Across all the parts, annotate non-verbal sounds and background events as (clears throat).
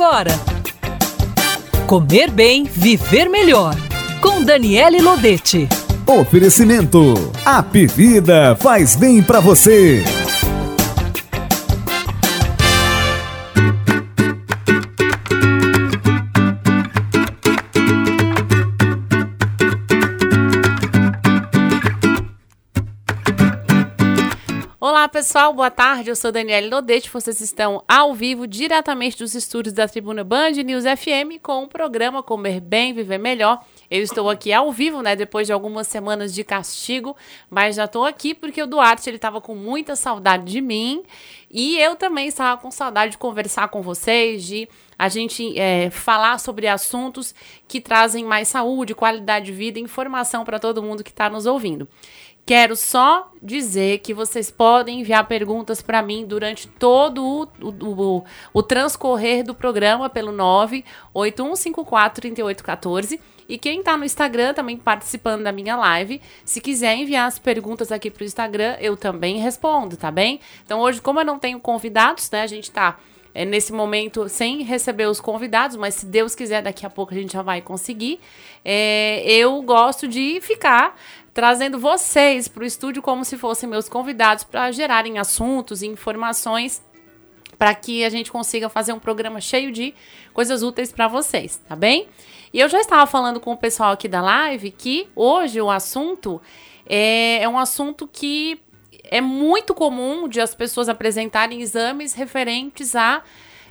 agora. Comer bem, viver melhor. Com Daniele Lodete. Oferecimento. A Vida faz bem para você. Olá pessoal, boa tarde. Eu sou Daniela Lodete. Vocês estão ao vivo diretamente dos estúdios da Tribuna Band News FM com o programa Comer Bem, Viver Melhor. Eu estou aqui ao vivo, né, depois de algumas semanas de castigo, mas já estou aqui porque o Duarte ele estava com muita saudade de mim e eu também estava com saudade de conversar com vocês, de a gente é, falar sobre assuntos que trazem mais saúde, qualidade de vida, informação para todo mundo que está nos ouvindo. Quero só dizer que vocês podem enviar perguntas para mim durante todo o, o, o, o, transcorrer do programa pelo 981543814. E quem está no Instagram também participando da minha live, se quiser enviar as perguntas aqui para o Instagram, eu também respondo, tá bem? Então hoje, como eu não tenho convidados, né, a gente está é, nesse momento sem receber os convidados, mas se Deus quiser, daqui a pouco a gente já vai conseguir. É, eu gosto de ficar trazendo vocês para o estúdio como se fossem meus convidados para gerarem assuntos e informações para que a gente consiga fazer um programa cheio de coisas úteis para vocês, tá bem? E eu já estava falando com o pessoal aqui da live que hoje o assunto é, é um assunto que é muito comum de as pessoas apresentarem exames referentes a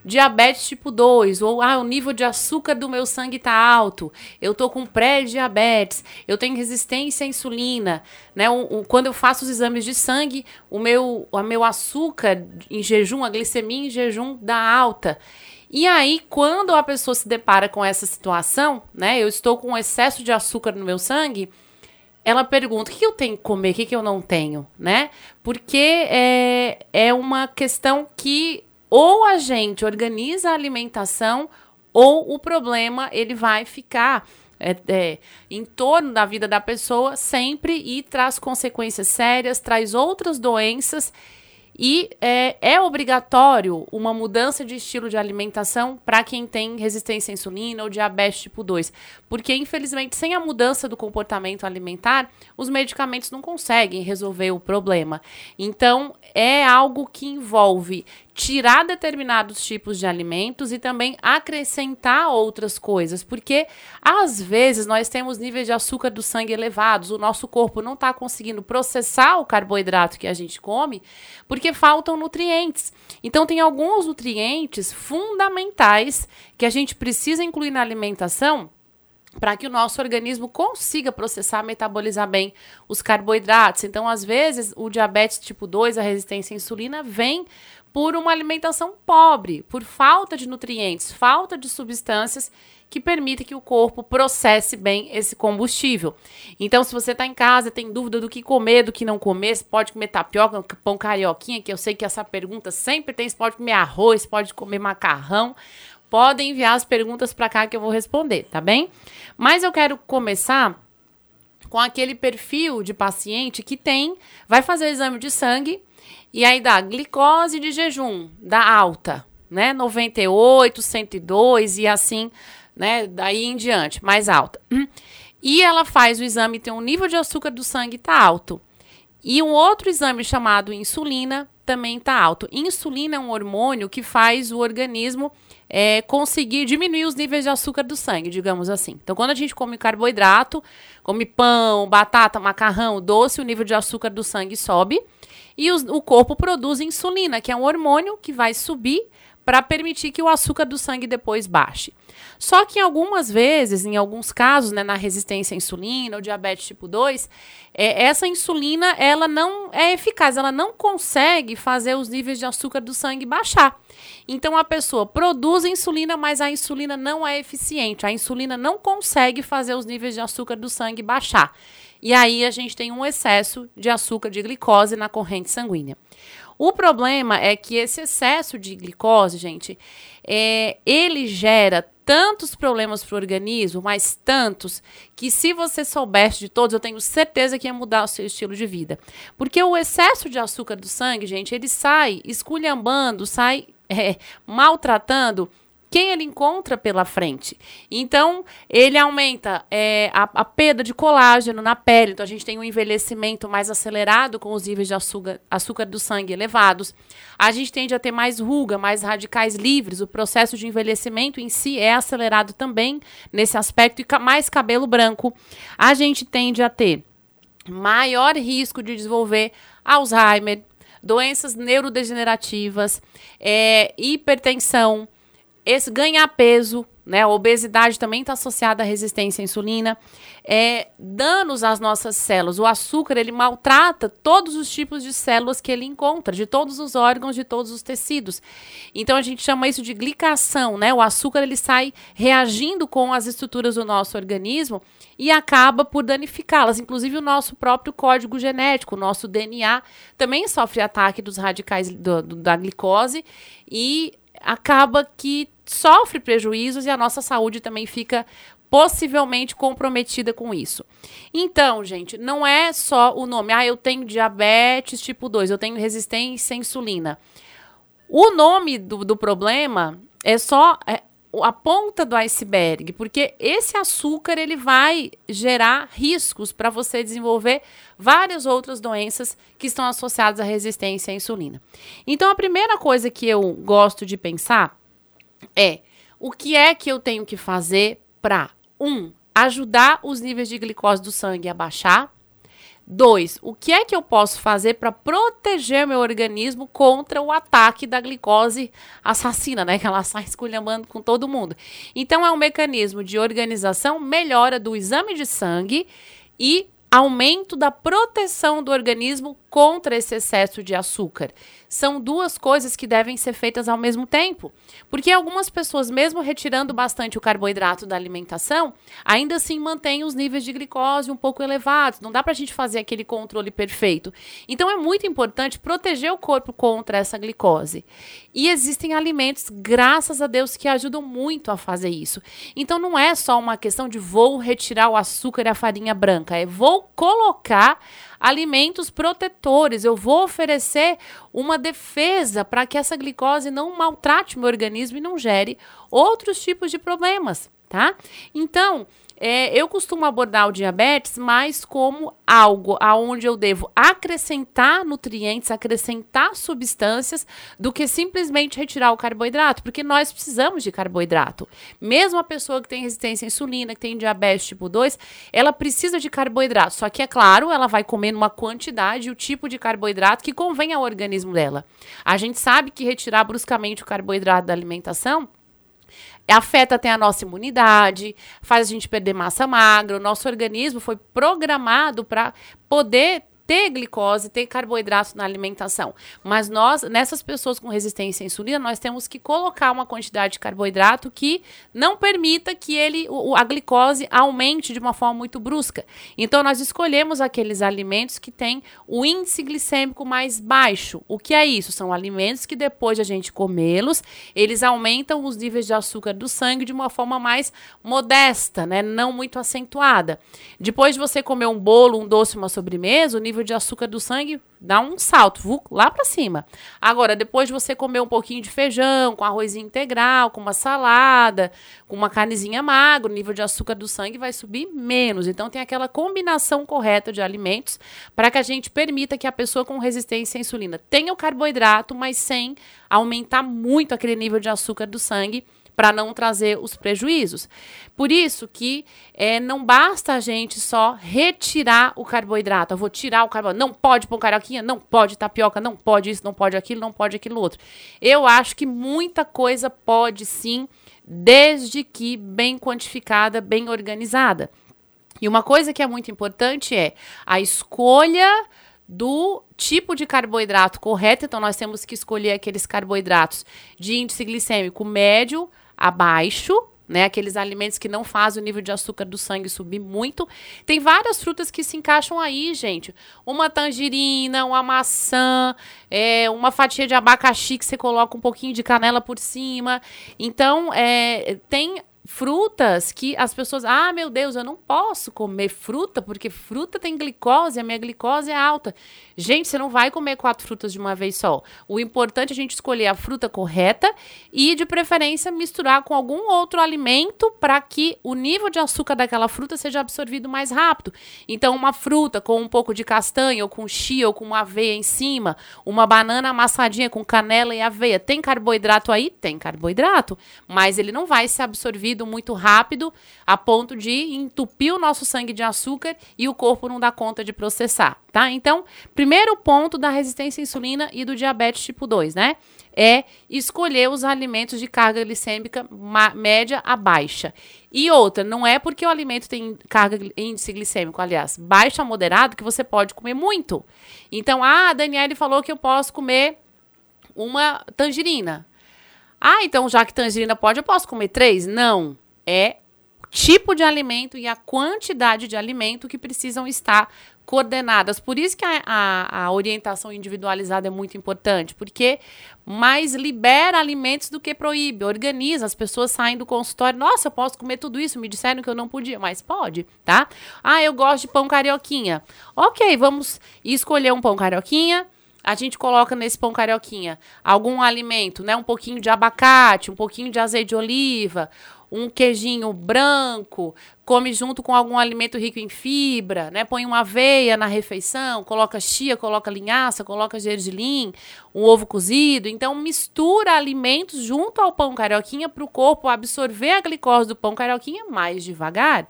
diabetes tipo 2, ou ah, o nível de açúcar do meu sangue está alto, eu tô com pré-diabetes, eu tenho resistência à insulina, né? O, o, quando eu faço os exames de sangue, o meu, o meu açúcar em jejum, a glicemia em jejum dá alta. E aí, quando a pessoa se depara com essa situação, né? Eu estou com excesso de açúcar no meu sangue, ela pergunta: o que eu tenho que comer, o que eu não tenho, né? Porque é, é uma questão que ou a gente organiza a alimentação ou o problema ele vai ficar é, é, em torno da vida da pessoa sempre e traz consequências sérias, traz outras doenças e é, é, obrigatório uma mudança de estilo de alimentação para quem tem resistência à insulina ou diabetes tipo 2. Porque, infelizmente, sem a mudança do comportamento alimentar, os medicamentos não conseguem resolver o problema. Então, é algo que envolve tirar determinados tipos de alimentos e também acrescentar outras coisas, porque às vezes nós temos níveis de açúcar do sangue elevados, o nosso corpo não está conseguindo processar o carboidrato que a gente come, porque faltam nutrientes. Então tem alguns nutrientes fundamentais que a gente precisa incluir na alimentação para que o nosso organismo consiga processar, metabolizar bem os carboidratos. Então, às vezes, o diabetes tipo 2, a resistência à insulina, vem por uma alimentação pobre, por falta de nutrientes, falta de substâncias que permitem que o corpo processe bem esse combustível. Então, se você está em casa, tem dúvida do que comer, do que não comer, você pode comer tapioca, pão carioquinha, que eu sei que essa pergunta sempre tem, você pode comer arroz, pode comer macarrão. Podem enviar as perguntas para cá que eu vou responder, tá bem? Mas eu quero começar com aquele perfil de paciente que tem, vai fazer exame de sangue e aí dá glicose de jejum, dá alta, né? 98, 102 e assim, né? Daí em diante, mais alta. E ela faz o exame, tem um nível de açúcar do sangue tá alto. E um outro exame chamado insulina também está alto. Insulina é um hormônio que faz o organismo é, conseguir diminuir os níveis de açúcar do sangue, digamos assim. Então, quando a gente come carboidrato, come pão, batata, macarrão, doce, o nível de açúcar do sangue sobe. E os, o corpo produz insulina, que é um hormônio que vai subir para permitir que o açúcar do sangue depois baixe. Só que em algumas vezes, em alguns casos, né, na resistência à insulina ou diabetes tipo 2, é, essa insulina ela não é eficaz, ela não consegue fazer os níveis de açúcar do sangue baixar. Então a pessoa produz insulina, mas a insulina não é eficiente. A insulina não consegue fazer os níveis de açúcar do sangue baixar. E aí a gente tem um excesso de açúcar de glicose na corrente sanguínea. O problema é que esse excesso de glicose, gente, é, ele gera tantos problemas para o organismo, mas tantos, que se você soubesse de todos, eu tenho certeza que ia mudar o seu estilo de vida. Porque o excesso de açúcar do sangue, gente, ele sai esculhambando, sai (laughs) é, maltratando quem ele encontra pela frente. Então, ele aumenta é, a, a, perda de colágeno na pele. Então, a gente tem um envelhecimento mais acelerado com os níveis de açúcar, açúcar do sangue elevados. A gente tende a ter mais ruga, mais radicais livres. O processo de envelhecimento em si é acelerado também nesse aspecto e mais cabelo branco. A gente tende a ter maior risco de desenvolver Alzheimer, doenças neurodegenerativas, é, hipertensão esse ganhar peso, né? A obesidade também está associada à resistência à insulina. É, danos às nossas células. O açúcar, ele maltrata todos os tipos de células que ele encontra, de todos os órgãos, de todos os tecidos. Então, a gente chama isso de glicação, né? O açúcar, ele sai reagindo com as estruturas do nosso organismo e acaba por danificá-las. Inclusive, o nosso próprio código genético, o nosso DNA, também sofre ataque dos radicais do, do, da glicose e acaba que sofre prejuízos e a nossa saúde também fica possivelmente comprometida com isso. Então, gente, não é só o nome, ah, eu tenho diabetes tipo 2, eu tenho resistência à insulina. O nome do, do problema é só é, a ponta do iceberg, porque esse açúcar ele vai gerar riscos para você desenvolver várias outras doenças que estão associadas à resistência à insulina. Então, a primeira coisa que eu gosto de pensar é o que é que eu tenho que fazer para um ajudar os níveis de glicose do sangue a baixar Dois, o que é que eu posso fazer para proteger meu organismo contra o ataque da glicose assassina, né? (laughs) Que ela sai esculhambando com todo mundo. Então, é um mecanismo de organização, melhora do exame de sangue e aumento da proteção do organismo contra esse excesso de açúcar. São duas coisas que devem ser feitas ao mesmo tempo. Porque algumas pessoas, mesmo retirando bastante o carboidrato da alimentação, ainda assim mantêm os níveis de glicose um pouco elevados. Não dá para a gente fazer aquele controle perfeito. Então é muito importante proteger o corpo contra essa glicose. E existem alimentos, graças a Deus, que ajudam muito a fazer isso. Então não é só uma questão de vou retirar o açúcar e a farinha branca, é vou colocar alimentos protetores. Eu vou oferecer uma defesa para que essa glicose não maltrate o meu organismo e não gere outros tipos de problemas, tá? Então, é, eu costumo abordar o diabetes mais como algo aonde eu devo acrescentar nutrientes, acrescentar substâncias, do que simplesmente retirar o carboidrato, porque nós precisamos de carboidrato. Mesmo a pessoa que tem resistência à insulina, que tem diabetes tipo 2, ela precisa de carboidrato. Só que, é claro, ela vai comer numa quantidade e o tipo de carboidrato que convém ao organismo dela. A gente sabe que retirar bruscamente o carboidrato da alimentação afeta até a nossa imunidade, faz a gente perder massa magra. O nosso organismo foi programado para poder ter glicose, ter carboidrato na alimentação. Mas nós, nessas pessoas com resistência à insulina, nós temos que colocar uma quantidade de carboidrato que não permita que ele, o, a glicose aumente de uma forma muito brusca. Então nós escolhemos aqueles alimentos que têm o índice glicêmico mais baixo. O que é isso? São alimentos que depois de a gente comê-los, eles aumentam os níveis de açúcar do sangue de uma forma mais modesta, né? Não muito acentuada. Depois de você comer um bolo, um doce, uma sobremesa, o nível nível de açúcar do sangue dá um salto, lá para cima. Agora, depois de você comer um pouquinho de feijão, com arrozinho integral, com uma salada, com uma carnezinha magra, o nível de açúcar do sangue vai subir menos. Então, tem aquela combinação correta de alimentos para que a gente permita que a pessoa com resistência à insulina tenha o carboidrato, mas sem aumentar muito aquele nível de açúcar do sangue para não trazer os prejuízos. Por isso que é, não basta a gente só retirar o carboidrato. Eu vou tirar o carboidrato. Não pode pôr carioquinha, não pode tapioca, não pode isso, não pode aquilo, não pode aquilo outro. Eu acho que muita coisa pode sim, desde que bem quantificada, bem organizada. E uma coisa que é muito importante é a escolha do tipo de carboidrato correto. Então, nós temos que escolher aqueles carboidratos de índice glicêmico médio abaixo, né? Aqueles alimentos que não fazem o nível de açúcar do sangue subir muito. Tem várias frutas que se encaixam aí, gente. Uma tangerina, uma maçã, é, uma fatia de abacaxi que você coloca um pouquinho de canela por cima. Então, é, tem frutas que as pessoas, ah, meu Deus, eu não posso comer fruta porque fruta tem glicose, a minha glicose é alta. Gente, você não vai comer quatro frutas de uma vez só. O importante é a gente escolher a fruta correta e, de preferência, misturar com algum outro alimento para que o nível de açúcar daquela fruta seja absorvido mais rápido. Então, uma fruta com um pouco de castanha, ou com chia, ou com uma aveia em cima, uma banana amassadinha com canela e aveia. Tem carboidrato aí? Tem carboidrato, mas ele não vai ser absorvido muito rápido a ponto de entupir o nosso sangue de açúcar e o corpo não dá conta de processar, tá? Então, primeiro ponto da resistência à insulina e do diabetes tipo 2, né? É escolher os alimentos de carga glicêmica média a baixa. E outra, não é porque o alimento tem carga índice glicêmico, aliás, baixo a moderado, que você pode comer muito. Então, ah, a Daniele falou que eu posso comer uma tangerina. Ah, então já que tangerina pode, eu posso comer três? Não. É o tipo de alimento e a quantidade de alimento que precisam estar coordenadas. Por isso que a, a, a, orientação individualizada é muito importante, porque mais libera alimentos do que proíbe, organiza. As pessoas saem do consultório, nossa, eu posso comer tudo isso, me disseram que eu não podia, mas pode, tá? Ah, eu gosto de pão carioquinha. Ok, vamos escolher um pão carioquinha a gente coloca nesse pão carioquinha algum alimento, né? Um pouquinho de abacate, um pouquinho de azeite de oliva, um queijinho branco, come junto com algum alimento rico em fibra, né? Põe uma aveia na refeição, coloca chia, coloca linhaça, coloca gergelim, um ovo cozido. Então mistura alimentos junto ao pão carioquinha para o corpo absorver a glicose do pão carioquinha mais devagar.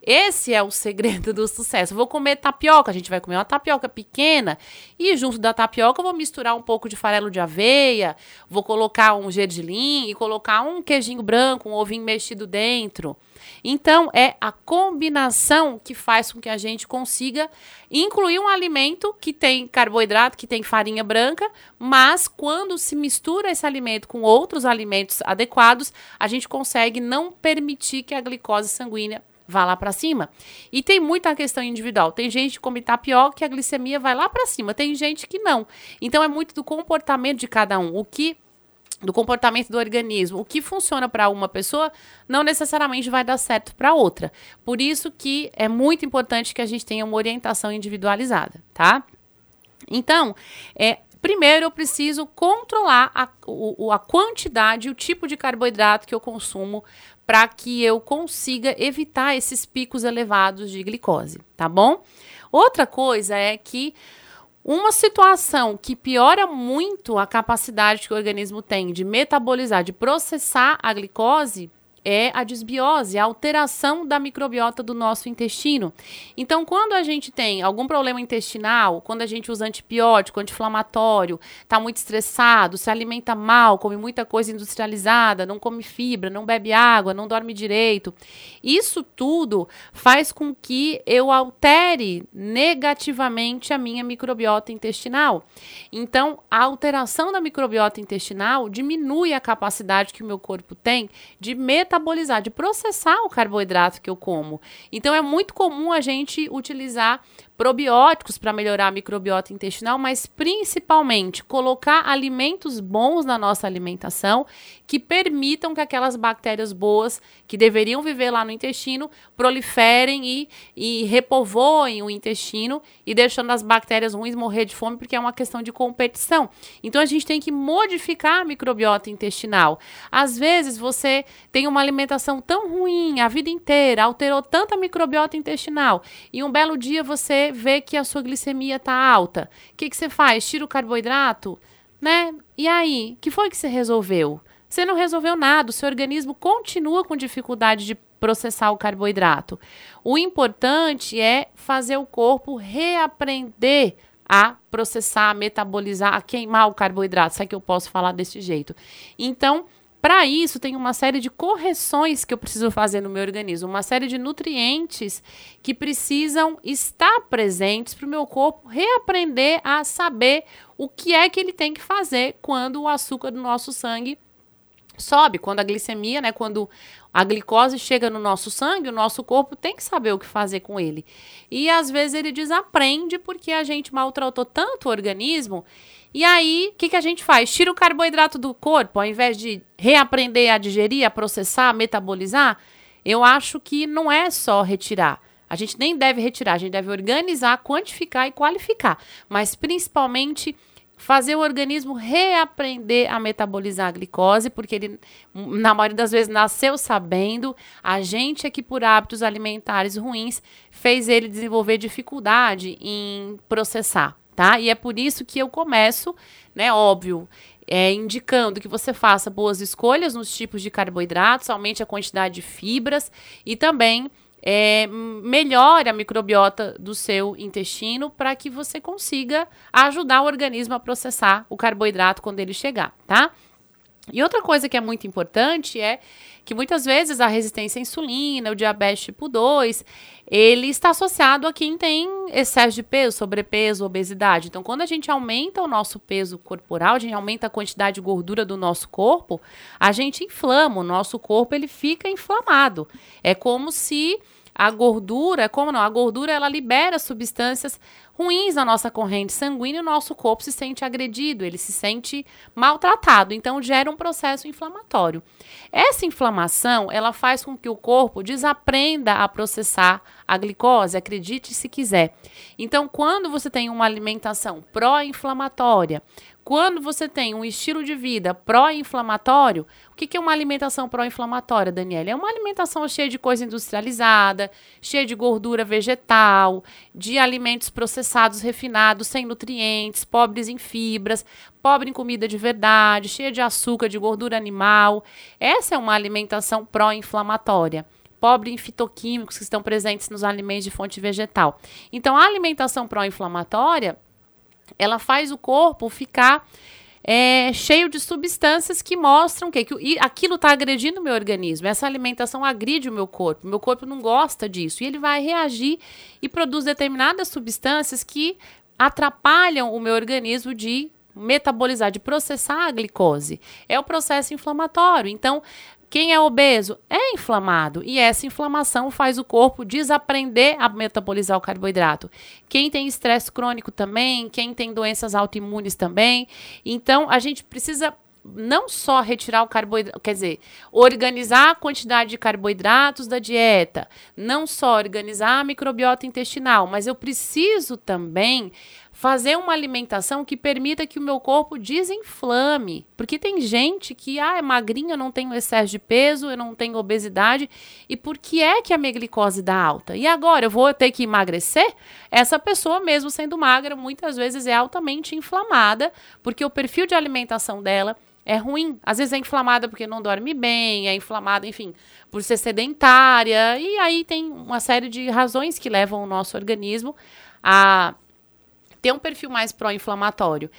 Esse é o segredo do sucesso. vou comer tapioca, a gente vai comer uma tapioca pequena e junto da tapioca eu vou misturar um pouco de farelo de aveia, vou colocar um gergelim e colocar um queijinho branco, um ovinho mexido dentro. Então, é a combinação que faz com que a gente consiga incluir um alimento que tem carboidrato, que tem farinha branca, mas quando se mistura esse alimento com outros alimentos adequados, a gente consegue não permitir que a glicose sanguínea vá lá para cima. E tem muita questão individual. Tem gente que come tapioca que a glicemia vai lá para cima, tem gente que não. Então é muito do comportamento de cada um. O que do comportamento do organismo. O que funciona para uma pessoa não necessariamente vai dar certo para outra. Por isso que é muito importante que a gente tenha uma orientação individualizada, tá? Então, é, Primeiro, eu preciso controlar a, o, a quantidade e o tipo de carboidrato que eu consumo para que eu consiga evitar esses picos elevados de glicose, tá bom? Outra coisa é que uma situação que piora muito a capacidade que o organismo tem de metabolizar, de processar a glicose, é a desbiose, a alteração da microbiota do nosso intestino. Então, quando a gente tem algum problema intestinal, quando a gente usa antibiótico, anti-inflamatório, está muito estressado, se alimenta mal, come muita coisa industrializada, não come fibra, não bebe água, não dorme direito, isso tudo faz com que eu altere negativamente a minha microbiota intestinal. Então, a alteração da microbiota intestinal diminui a capacidade que o meu corpo tem de metabolizar metabolizar, de processar o carboidrato que eu como. Então é muito comum a gente utilizar probióticos para melhorar a microbiota intestinal, mas principalmente colocar alimentos bons na nossa alimentação que permitam que aquelas bactérias boas que deveriam viver lá no intestino proliferem e, e repovoem o intestino e deixando as bactérias ruins morrer de fome, porque é uma questão de competição. Então a gente tem que modificar a microbiota intestinal. Às vezes você tem uma alimentação tão ruim a vida inteira, alterou tanta microbiota intestinal, e um belo dia você vê que a sua glicemia está alta. O que, que você faz? Tira o carboidrato? Né? E aí? que foi que você resolveu? Você não resolveu nada, o seu organismo continua com dificuldade de processar o carboidrato. O importante é fazer o corpo reaprender a processar, a metabolizar, a queimar o carboidrato. Sabe que eu posso falar desse jeito? Então, para isso, tem uma série de correções que eu preciso fazer no meu organismo, uma série de nutrientes que precisam estar presentes para o meu corpo reaprender a saber o que é que ele tem que fazer quando o açúcar do nosso sangue sobe. Quando a glicemia, né, quando a glicose chega no nosso sangue, o nosso corpo tem que saber o que fazer com ele. E às vezes ele desaprende porque a gente maltratou tanto o organismo. E aí, o que, que a gente faz? Tira o carboidrato do corpo, ao invés de reaprender a digerir, a processar, a metabolizar. Eu acho que não é só retirar. A gente nem deve retirar, a gente deve organizar, quantificar e qualificar. Mas principalmente fazer o organismo reaprender a metabolizar a glicose, porque ele, na maioria das vezes, nasceu sabendo. A gente é que, por hábitos alimentares ruins, fez ele desenvolver dificuldade em processar, tá? E é por isso que eu começo, né, óbvio, é, indicando que você faça boas escolhas nos tipos de carboidratos, aumente a quantidade de fibras e também é, melhore a microbiota do seu intestino para que você consiga ajudar o organismo a processar o carboidrato quando ele chegar, tá? E outra coisa que é muito importante é que muitas vezes a resistência à insulina, o diabetes tipo 2, ele está associado a quem tem excesso de peso, sobrepeso, obesidade. Então, quando a gente aumenta o nosso peso corporal, a gente aumenta a quantidade de gordura do nosso corpo, a gente inflama, o nosso corpo ele fica inflamado. É como se a gordura, como não? A gordura ela libera substâncias ruins na nossa corrente sanguínea o nosso corpo se sente agredido, ele se sente maltratado, então gera um processo inflamatório. Essa inflamação, ela faz com que o corpo desaprenda a processar a glicose, acredite se quiser. Então, quando você tem uma alimentação pró-inflamatória, quando você tem um estilo de vida pró-inflamatório, o que, é uma alimentação pró-inflamatória, Daniela? É uma alimentação cheia de coisa industrializada, cheia de gordura vegetal, de alimentos processados, refinados, sem nutrientes, pobres em fibras, pobre em comida de verdade, cheia de açúcar, de gordura animal. Essa é uma alimentação pró-inflamatória pobre em fitoquímicos que estão presentes nos alimentos de fonte vegetal. Então, a alimentação pró-inflamatória ela faz o corpo ficar é, cheio de substâncias que mostram que, que aquilo está agredindo o meu organismo. Essa alimentação agride o meu corpo. Meu corpo não gosta disso. E ele vai reagir e produz determinadas substâncias que atrapalham o meu organismo de metabolizar, de processar a glicose. É o processo inflamatório. Então, quem é obeso é inflamado e essa inflamação faz o corpo desaprender a metabolizar o carboidrato. Quem tem estresse crônico também, quem tem doenças autoimunes também. Então, a gente precisa não só retirar o carboidrato, quer dizer, organizar a quantidade de carboidratos da dieta, não só organizar a microbiota intestinal, mas eu preciso também fazer uma alimentação que permita que o meu corpo desinflame. Porque tem gente que ah, é magrinha, eu não tenho excesso de peso, eu não tenho obesidade. E por que é que a minha glicose dá alta? E agora eu vou ter que emagrecer? Essa pessoa, mesmo sendo magra, muitas vezes é altamente inflamada, porque o perfil de alimentação dela é ruim. Às vezes é inflamada porque não dorme bem, é inflamada, enfim, por ser sedentária. E aí tem uma série de razões que levam o nosso organismo a ter um perfil mais pró-inflamatório.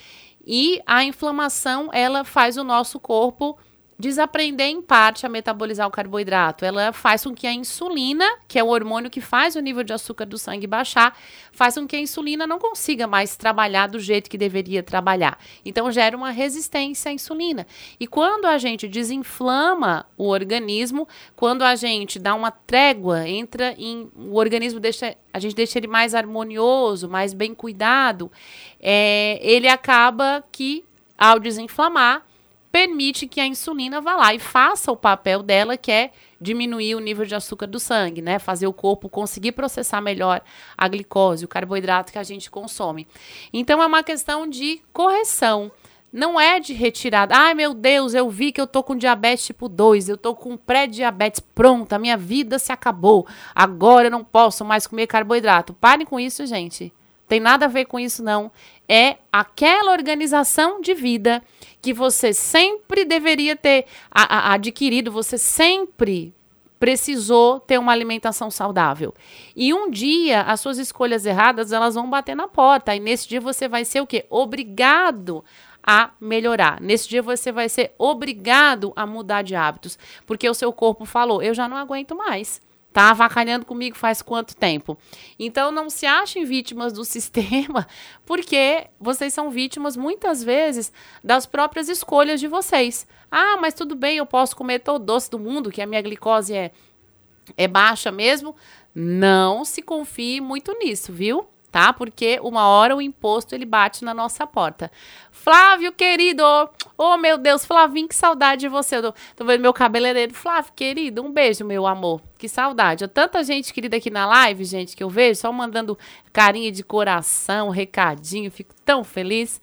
E a inflamação, ela faz o nosso corpo desaprender em parte a metabolizar o carboidrato. Ela faz com que a insulina, que é o hormônio que faz o nível de açúcar do sangue baixar, faz com que a insulina não consiga mais trabalhar do jeito que deveria trabalhar. Então gera uma resistência à insulina. E quando a gente desinflama o organismo, quando a gente dá uma trégua, entra em o organismo deixa a gente deixa ele mais harmonioso, mais bem cuidado, é, ele acaba que ao desinflamar permite que a insulina vá lá e faça o papel dela, que é diminuir o nível de açúcar do sangue, né? Fazer o corpo conseguir processar melhor a glicose, o carboidrato que a gente consome. Então é uma questão de correção. Não é de retirada. Ai, meu Deus, eu vi que eu tô com diabetes tipo 2, eu tô com pré-diabetes pronta, minha vida se acabou. Agora eu não posso mais comer carboidrato. Parem com isso, gente. Tem nada a ver com isso, não. É aquela organização de vida que você sempre deveria ter a, a, adquirido, você sempre precisou ter uma alimentação saudável. E um dia as suas escolhas erradas, elas vão bater na porta. E nesse dia você vai ser o quê? Obrigado a melhorar. Nesse dia você vai ser obrigado a mudar de hábitos, porque o seu corpo falou: "Eu já não aguento mais". Tá avacalhando comigo faz quanto tempo? Então não se achem vítimas do (laughs) sistema, porque vocês são vítimas muitas vezes das próprias escolhas de vocês. Ah, mas tudo bem, eu posso comer todo doce do mundo, que a minha glicose é, é baixa mesmo. Não se confie muito nisso, viu? Tá? Porque uma hora o imposto ele bate na nossa porta. Flávio, querido, oh meu Deus, Flavinho, que saudade de você. Eu tô vendo meu cabeleireiro. Flávio, querido, um beijo, meu amor. Que saudade. Tanta gente querida aqui na live, gente, que eu vejo, só mandando carinha de coração, recadinho, fico tão feliz.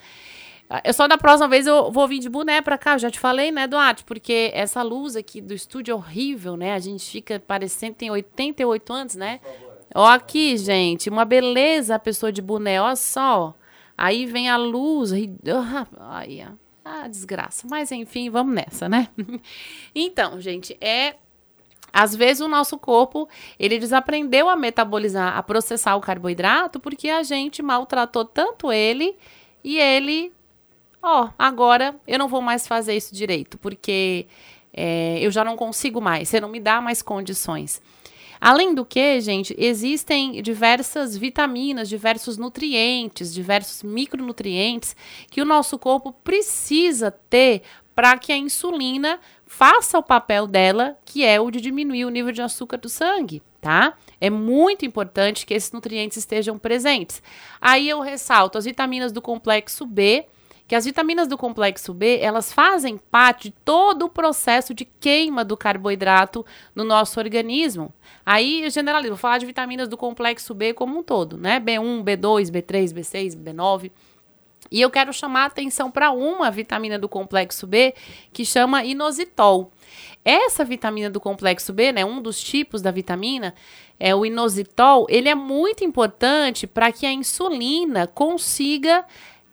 Eu só da próxima vez eu vou vir de boné pra cá, eu já te falei, né, Duarte? Porque essa luz aqui do estúdio é horrível, né? A gente fica parecendo tem 88 anos, né? Por favor. Ó, aqui, gente, uma beleza a pessoa de boné, ó só. Aí vem a luz. Ai, ah, desgraça. Mas enfim, vamos nessa, né? (laughs) então, gente, é às vezes o nosso corpo, ele desaprendeu a metabolizar, a processar o carboidrato, porque a gente maltratou tanto ele e ele, ó, agora eu não vou mais fazer isso direito, porque é, eu já não consigo mais, você não me dá mais condições. Além do que, gente, existem diversas vitaminas, diversos nutrientes, diversos micronutrientes que o nosso corpo precisa ter para que a insulina faça o papel dela, que é o de diminuir o nível de açúcar do sangue, tá? É muito importante que esses nutrientes estejam presentes. Aí eu ressalto as vitaminas do complexo B, que as vitaminas do complexo B, elas fazem parte de todo o processo de queima do carboidrato no nosso organismo. Aí eu generalizo, vou falar de vitaminas do complexo B como um todo, né? B1, B2, B3, B6, B9. E eu quero chamar a atenção para uma vitamina do complexo B que chama inositol. Essa vitamina do complexo B, né, um dos tipos da vitamina, é o inositol, ele é muito importante para que a insulina consiga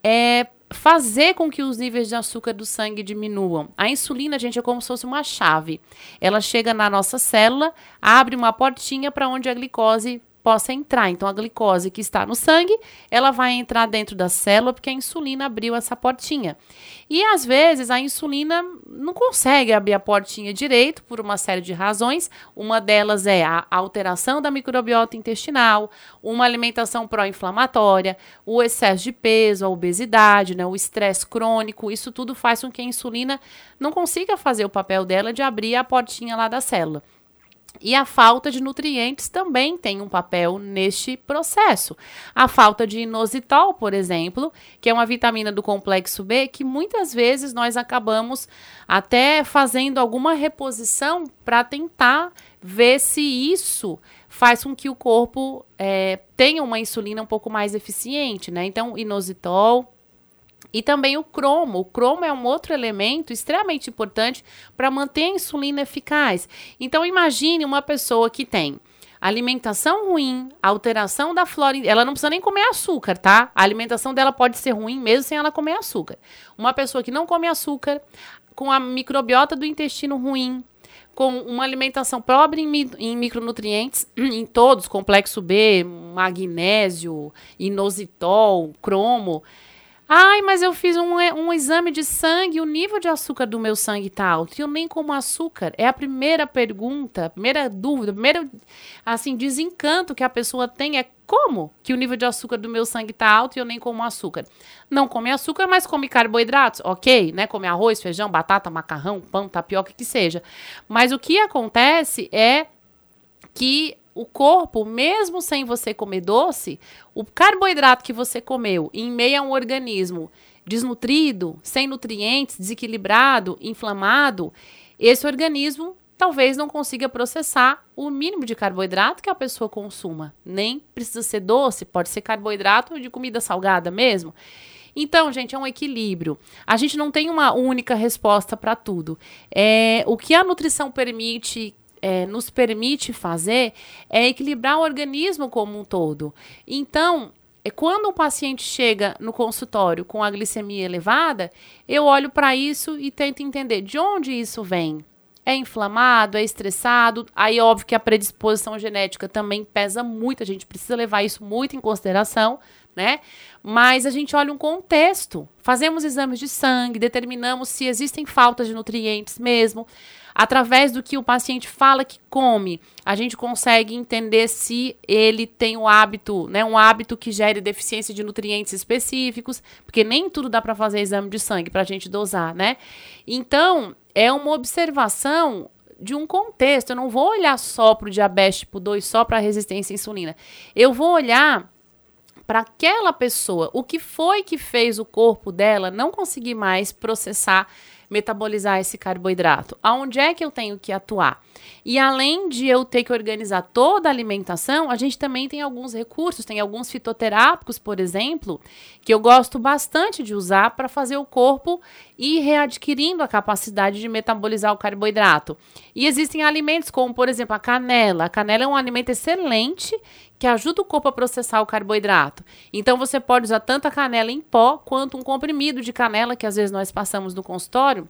é, fazer com que os níveis de açúcar do sangue diminuam. A insulina, gente, é como se fosse uma chave. Ela chega na nossa célula, abre uma portinha para onde a glicose possa entrar. Então, a glicose que está no sangue, ela vai entrar dentro da célula porque a insulina abriu essa portinha. E às vezes a insulina não consegue abrir a portinha direito por uma série de razões. Uma delas é a alteração da microbiota intestinal, uma alimentação pró-inflamatória, o excesso de peso, a obesidade, né, o estresse crônico. Isso tudo faz com que a insulina não consiga fazer o papel dela de abrir a portinha lá da célula. E a falta de nutrientes também tem um papel neste processo. A falta de inositol, por exemplo, que é uma vitamina do complexo B, que muitas vezes nós acabamos até fazendo alguma reposição para tentar ver se isso faz com que o corpo é, tenha uma insulina um pouco mais eficiente, né? Então, inositol, e também o cromo. O cromo é um outro elemento extremamente importante para manter a insulina eficaz. Então, imagine uma pessoa que tem alimentação ruim, alteração da flora. Ela não precisa nem comer açúcar, tá? A alimentação dela pode ser ruim mesmo sem ela comer açúcar. Uma pessoa que não come açúcar, com a microbiota do intestino ruim, com uma alimentação pobre em, em, micronutrientes, (clears throat) em todos, complexo B, magnésio, inositol, cromo. Ai, mas eu fiz um, um exame de sangue, o nível de açúcar do meu sangue tá alto. E eu nem como açúcar. É a primeira pergunta, a primeira dúvida, primeiro assim, desencanto que a pessoa tem é como que o nível de açúcar do meu sangue tá alto e eu nem como açúcar? Não come açúcar, mas come carboidratos, ok, né? Come arroz, feijão, batata, macarrão, pão, tapioca, que seja. Mas o que acontece é que o corpo, mesmo sem você comer doce, o carboidrato que você comeu em meio a um organismo desnutrido, sem nutrientes, desequilibrado, inflamado, esse organismo talvez não consiga processar o mínimo de carboidrato que a pessoa consuma. Nem precisa ser doce, pode ser carboidrato de comida salgada mesmo. Então, gente, é um equilíbrio. A gente não tem uma única resposta para tudo. É, o que a nutrição permite é, nos permite fazer é equilibrar o organismo como um todo. Então, é quando um paciente chega no consultório com a glicemia elevada, eu olho para isso e tento entender de onde isso vem. É inflamado, é estressado. Aí, óbvio que a predisposição genética também pesa muito, a gente precisa levar isso muito em consideração, né? Mas a gente olha um contexto. Fazemos exames de sangue, determinamos se existem faltas de nutrientes mesmo. Através do que o paciente fala que come, a gente consegue entender se ele tem o hábito, né, um hábito que gere deficiência de nutrientes específicos, porque nem tudo dá para fazer exame de sangue para a gente dosar, né? Então, é uma observação de um contexto. Eu não vou olhar só para o diabetes tipo 2, só para a resistência à insulina. Eu vou olhar para aquela pessoa, o que foi que fez o corpo dela não conseguir mais processar metabolizar esse carboidrato? Aonde é que eu tenho que atuar? E além de eu ter que organizar toda a alimentação, a gente também tem alguns recursos, tem alguns fitoterápicos, por exemplo, que eu gosto bastante de usar para fazer o corpo ir readquirindo a capacidade de metabolizar o carboidrato. E existem alimentos como, por exemplo, a canela. A canela é um alimento excelente que ajuda o corpo a processar o carboidrato. Então você pode usar tanto a canela em pó quanto um comprimido de canela que às vezes nós passamos no consultório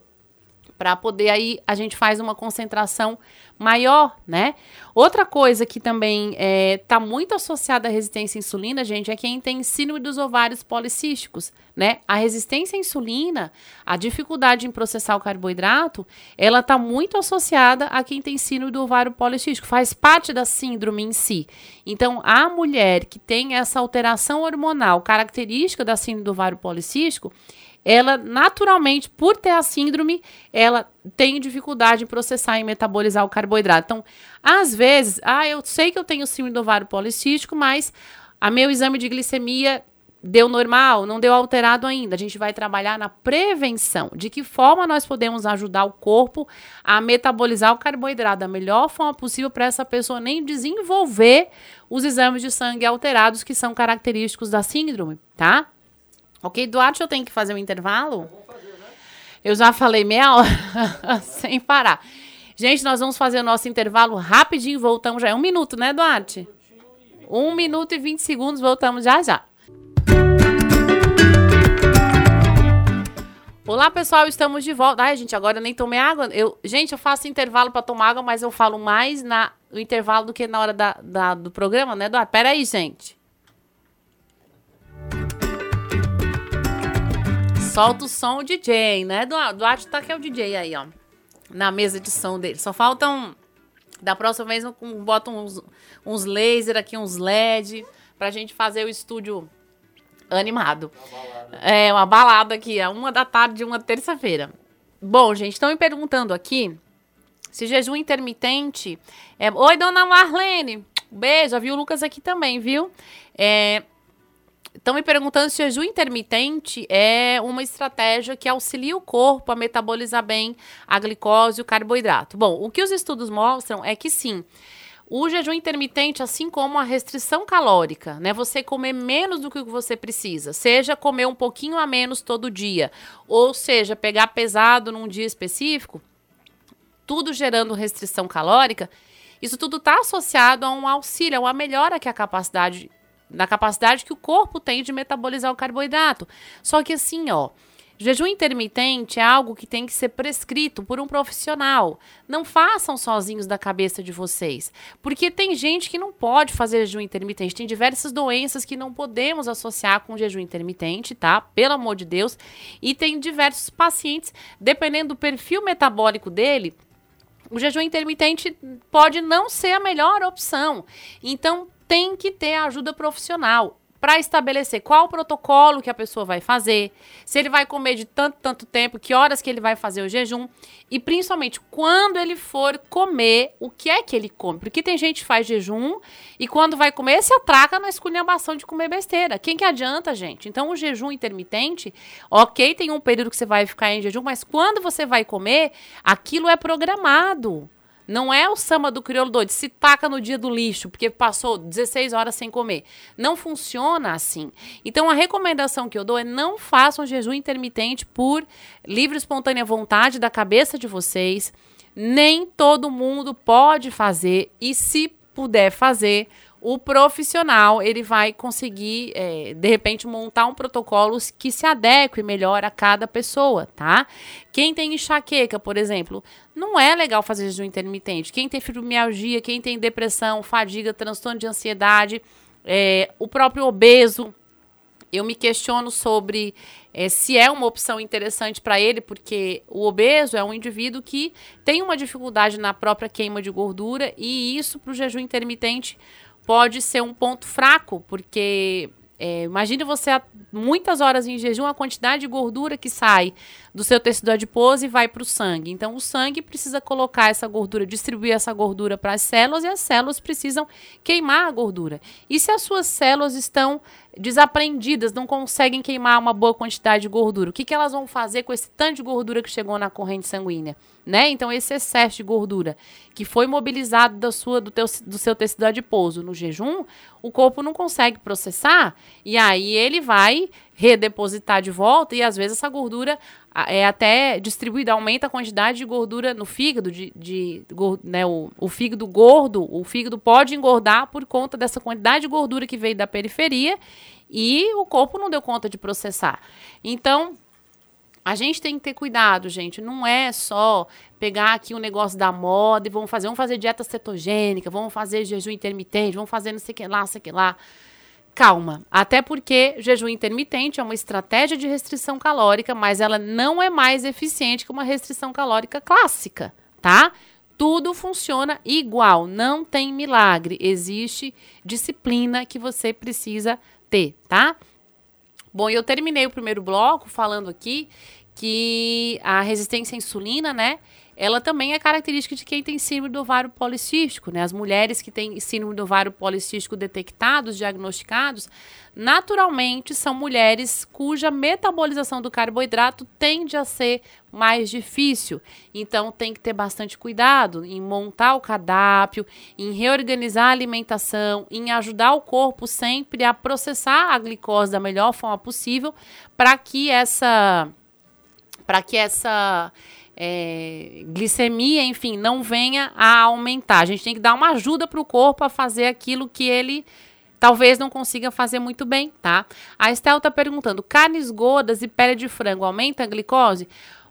para poder aí a gente faz uma concentração maior, né? Outra coisa que também está é, tá muito associada à resistência à insulina, gente, é quem tem síndrome dos ovários policísticos, né? A resistência à insulina, a dificuldade em processar o carboidrato, ela está muito associada a quem tem síndrome do ovário policístico, faz parte da síndrome em si. Então, a mulher que tem essa alteração hormonal característica da síndrome do ovário policístico, ela naturalmente, por ter a síndrome, ela tem dificuldade em processar e metabolizar o carboidrato. Então, às vezes, ah, eu sei que eu tenho síndrome do ovário policístico, mas a meu exame de glicemia deu normal, não deu alterado ainda. A gente vai trabalhar na prevenção. De que forma nós podemos ajudar o corpo a metabolizar o carboidrato da melhor forma possível para essa pessoa nem desenvolver os exames de sangue alterados que são característicos da síndrome, tá? Ok, Duarte, eu tenho que fazer um intervalo? Eu já falei meia hora (laughs) sem parar. Gente, nós vamos fazer o nosso intervalo rapidinho, voltamos já. É um minuto, né, Duarte? Um minuto e vinte segundos, voltamos já já. Olá, pessoal, estamos de volta. Ai, gente, agora eu nem tomei água. Eu, gente, eu faço intervalo para tomar água, mas eu falo mais na, no intervalo do que na hora da, da do programa, né, Eduardo? Pera aí, gente. Solta o som o DJ, né? Duarte tá que é o DJ aí, ó. Na mesa de som dele. Só faltam. Da próxima vez, um, bota uns, uns laser aqui, uns LED, pra gente fazer o estúdio animado. Uma é, uma balada aqui, a uma da tarde, uma terça-feira. Bom, gente, estão me perguntando aqui se jejum intermitente. É... Oi, dona Marlene. Beijo, já viu o Lucas aqui também, viu? É, Estão me perguntando se o jejum intermitente é uma estratégia que auxilia o corpo a metabolizar bem a glicose e o carboidrato. Bom, o que os estudos mostram é que sim. O jejum intermitente, assim como a restrição calórica, né? Você comer menos do que você precisa, seja comer um pouquinho a menos todo dia, ou seja, pegar pesado num dia específico, tudo gerando restrição calórica, isso tudo está associado a um auxílio, a uma melhora que a capacidade da capacidade que o corpo tem de metabolizar o carboidrato. Só que assim, ó, jejum intermitente é algo que tem que ser prescrito por um profissional. Não façam sozinhos da cabeça de vocês, porque tem gente que não pode fazer jejum intermitente. Tem diversas doenças que não podemos associar com jejum intermitente, tá? Pelo amor de Deus. E tem diversos pacientes, dependendo do perfil metabólico dele, o jejum intermitente pode não ser a melhor opção. Então, tem que ter ajuda profissional para estabelecer qual o protocolo que a pessoa vai fazer, se ele vai comer de tanto, tanto tempo, que horas que ele vai fazer o jejum e principalmente quando ele for comer, o que é que ele come. Porque tem gente que faz jejum e quando vai comer se atraca na esculhambação de comer besteira. Quem que adianta, gente? Então o jejum intermitente, ok, tem um período que você vai ficar em jejum, mas quando você vai comer, aquilo é programado. Não é o samba do crioulo doido, se taca no dia do lixo, porque passou 16 horas sem comer. Não funciona assim. Então, a recomendação que eu dou é não façam jejum intermitente por livre espontânea vontade da cabeça de vocês. Nem todo mundo pode fazer, e se puder fazer, o profissional ele vai conseguir, é, de repente, montar um protocolo que se adeque melhor a cada pessoa, tá? Quem tem enxaqueca, por exemplo, não é legal fazer jejum intermitente. Quem tem fibromialgia, quem tem depressão, fadiga, transtorno de ansiedade, é, o próprio obeso, eu me questiono sobre é, se é uma opção interessante para ele, porque o obeso é um indivíduo que tem uma dificuldade na própria queima de gordura e isso para o jejum intermitente pode ser um ponto fraco, porque é, imagine você há muitas horas em jejum, a quantidade de gordura que sai do seu tecido adiposo e vai para o sangue. Então, o sangue precisa colocar essa gordura, distribuir essa gordura para as células e as células precisam queimar a gordura. E se as suas células estão desaprendidas, não conseguem queimar uma boa quantidade de gordura, o que, que elas vão fazer com esse tanto de gordura que chegou na corrente sanguínea? Né? Então, esse excesso de gordura que foi mobilizado da sua, do, teu, do seu tecido adiposo no jejum, o corpo não consegue processar e aí ele vai redepositar de volta e às vezes essa gordura é até distribuída, aumenta a quantidade de gordura no fígado, de, de né, o, o fígado gordo, o fígado pode engordar por conta dessa quantidade de gordura que veio da periferia e o corpo não deu conta de processar. Então, a gente tem que ter cuidado, gente. Não é só pegar aqui o um negócio da moda e vamos fazer, vamos fazer dieta cetogênica, vamos fazer jejum intermitente, vamos fazer não sei o que lá, não sei o que lá calma. Até porque jejum intermitente é uma estratégia de restrição calórica, mas ela não é mais eficiente que uma restrição calórica clássica, tá? Tudo funciona igual, não tem milagre. Existe disciplina que você precisa ter, tá? Bom, eu terminei o primeiro bloco falando aqui que a resistência à insulina, né? Ela também é característica de quem tem síndrome do ovário policístico, né? As mulheres que têm síndrome do ovário policístico detectados, diagnosticados, naturalmente são mulheres cuja metabolização do carboidrato tende a ser mais difícil. Então tem que ter bastante cuidado em montar o cardápio, em reorganizar a alimentação, em ajudar o corpo sempre a processar a glicose da melhor forma possível para que essa para que essa é, glicemia, enfim, não venha a aumentar. A gente tem que dar uma ajuda para o corpo a fazer aquilo que ele talvez não consiga fazer muito bem, tá? A Estel está perguntando: carnes gordas e pele de frango aumenta a glicose?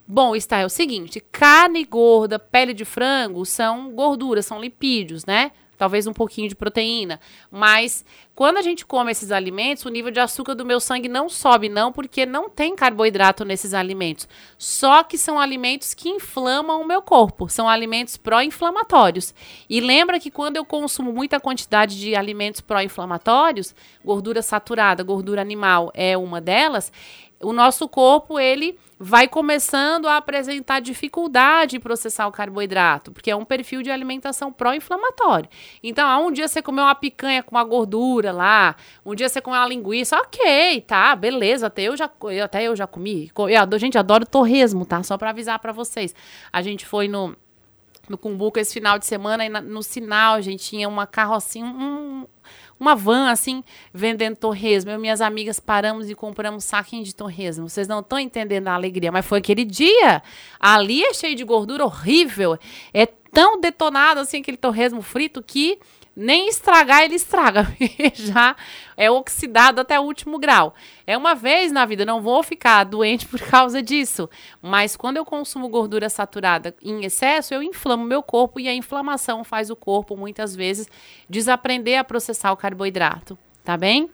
Bom, está é o seguinte: carne gorda, pele de frango são gorduras, são lipídios, né? Talvez um pouquinho de proteína. Mas quando a gente come esses alimentos, o nível de açúcar do meu sangue não sobe, não, porque não tem carboidrato nesses alimentos. Só que são alimentos que inflamam o meu corpo, são alimentos pró-inflamatórios. E lembra que quando eu consumo muita quantidade de alimentos pró-inflamatórios, gordura saturada, gordura animal é uma delas, o nosso corpo ele vai começando a apresentar dificuldade em processar o carboidrato, porque é um perfil de alimentação pró-inflamatório. Então, ah, um dia você comeu uma picanha com uma gordura lá, um dia você comeu uma linguiça, ok, tá, beleza, até eu já, até eu já comi. Eu, gente, adoro torresmo, tá? Só para avisar para vocês. A gente foi no no Cumbuco esse final de semana e na, no sinal, gente tinha uma carrocinha, um, uma van assim, vendendo torresmo. Eu e minhas amigas paramos e compramos saquinho de torresmo. Vocês não estão entendendo a alegria, mas foi aquele dia. Ali é cheio de gordura horrível. É tão detonado assim aquele torresmo frito que nem estragar ele estraga, (laughs) já é oxidado até o último grau. É uma vez na vida, não vou ficar doente por causa disso, mas quando eu consumo gordura saturada em excesso, eu inflamo meu corpo e a inflamação faz o corpo muitas vezes desaprender a processar o carboidrato, tá bem?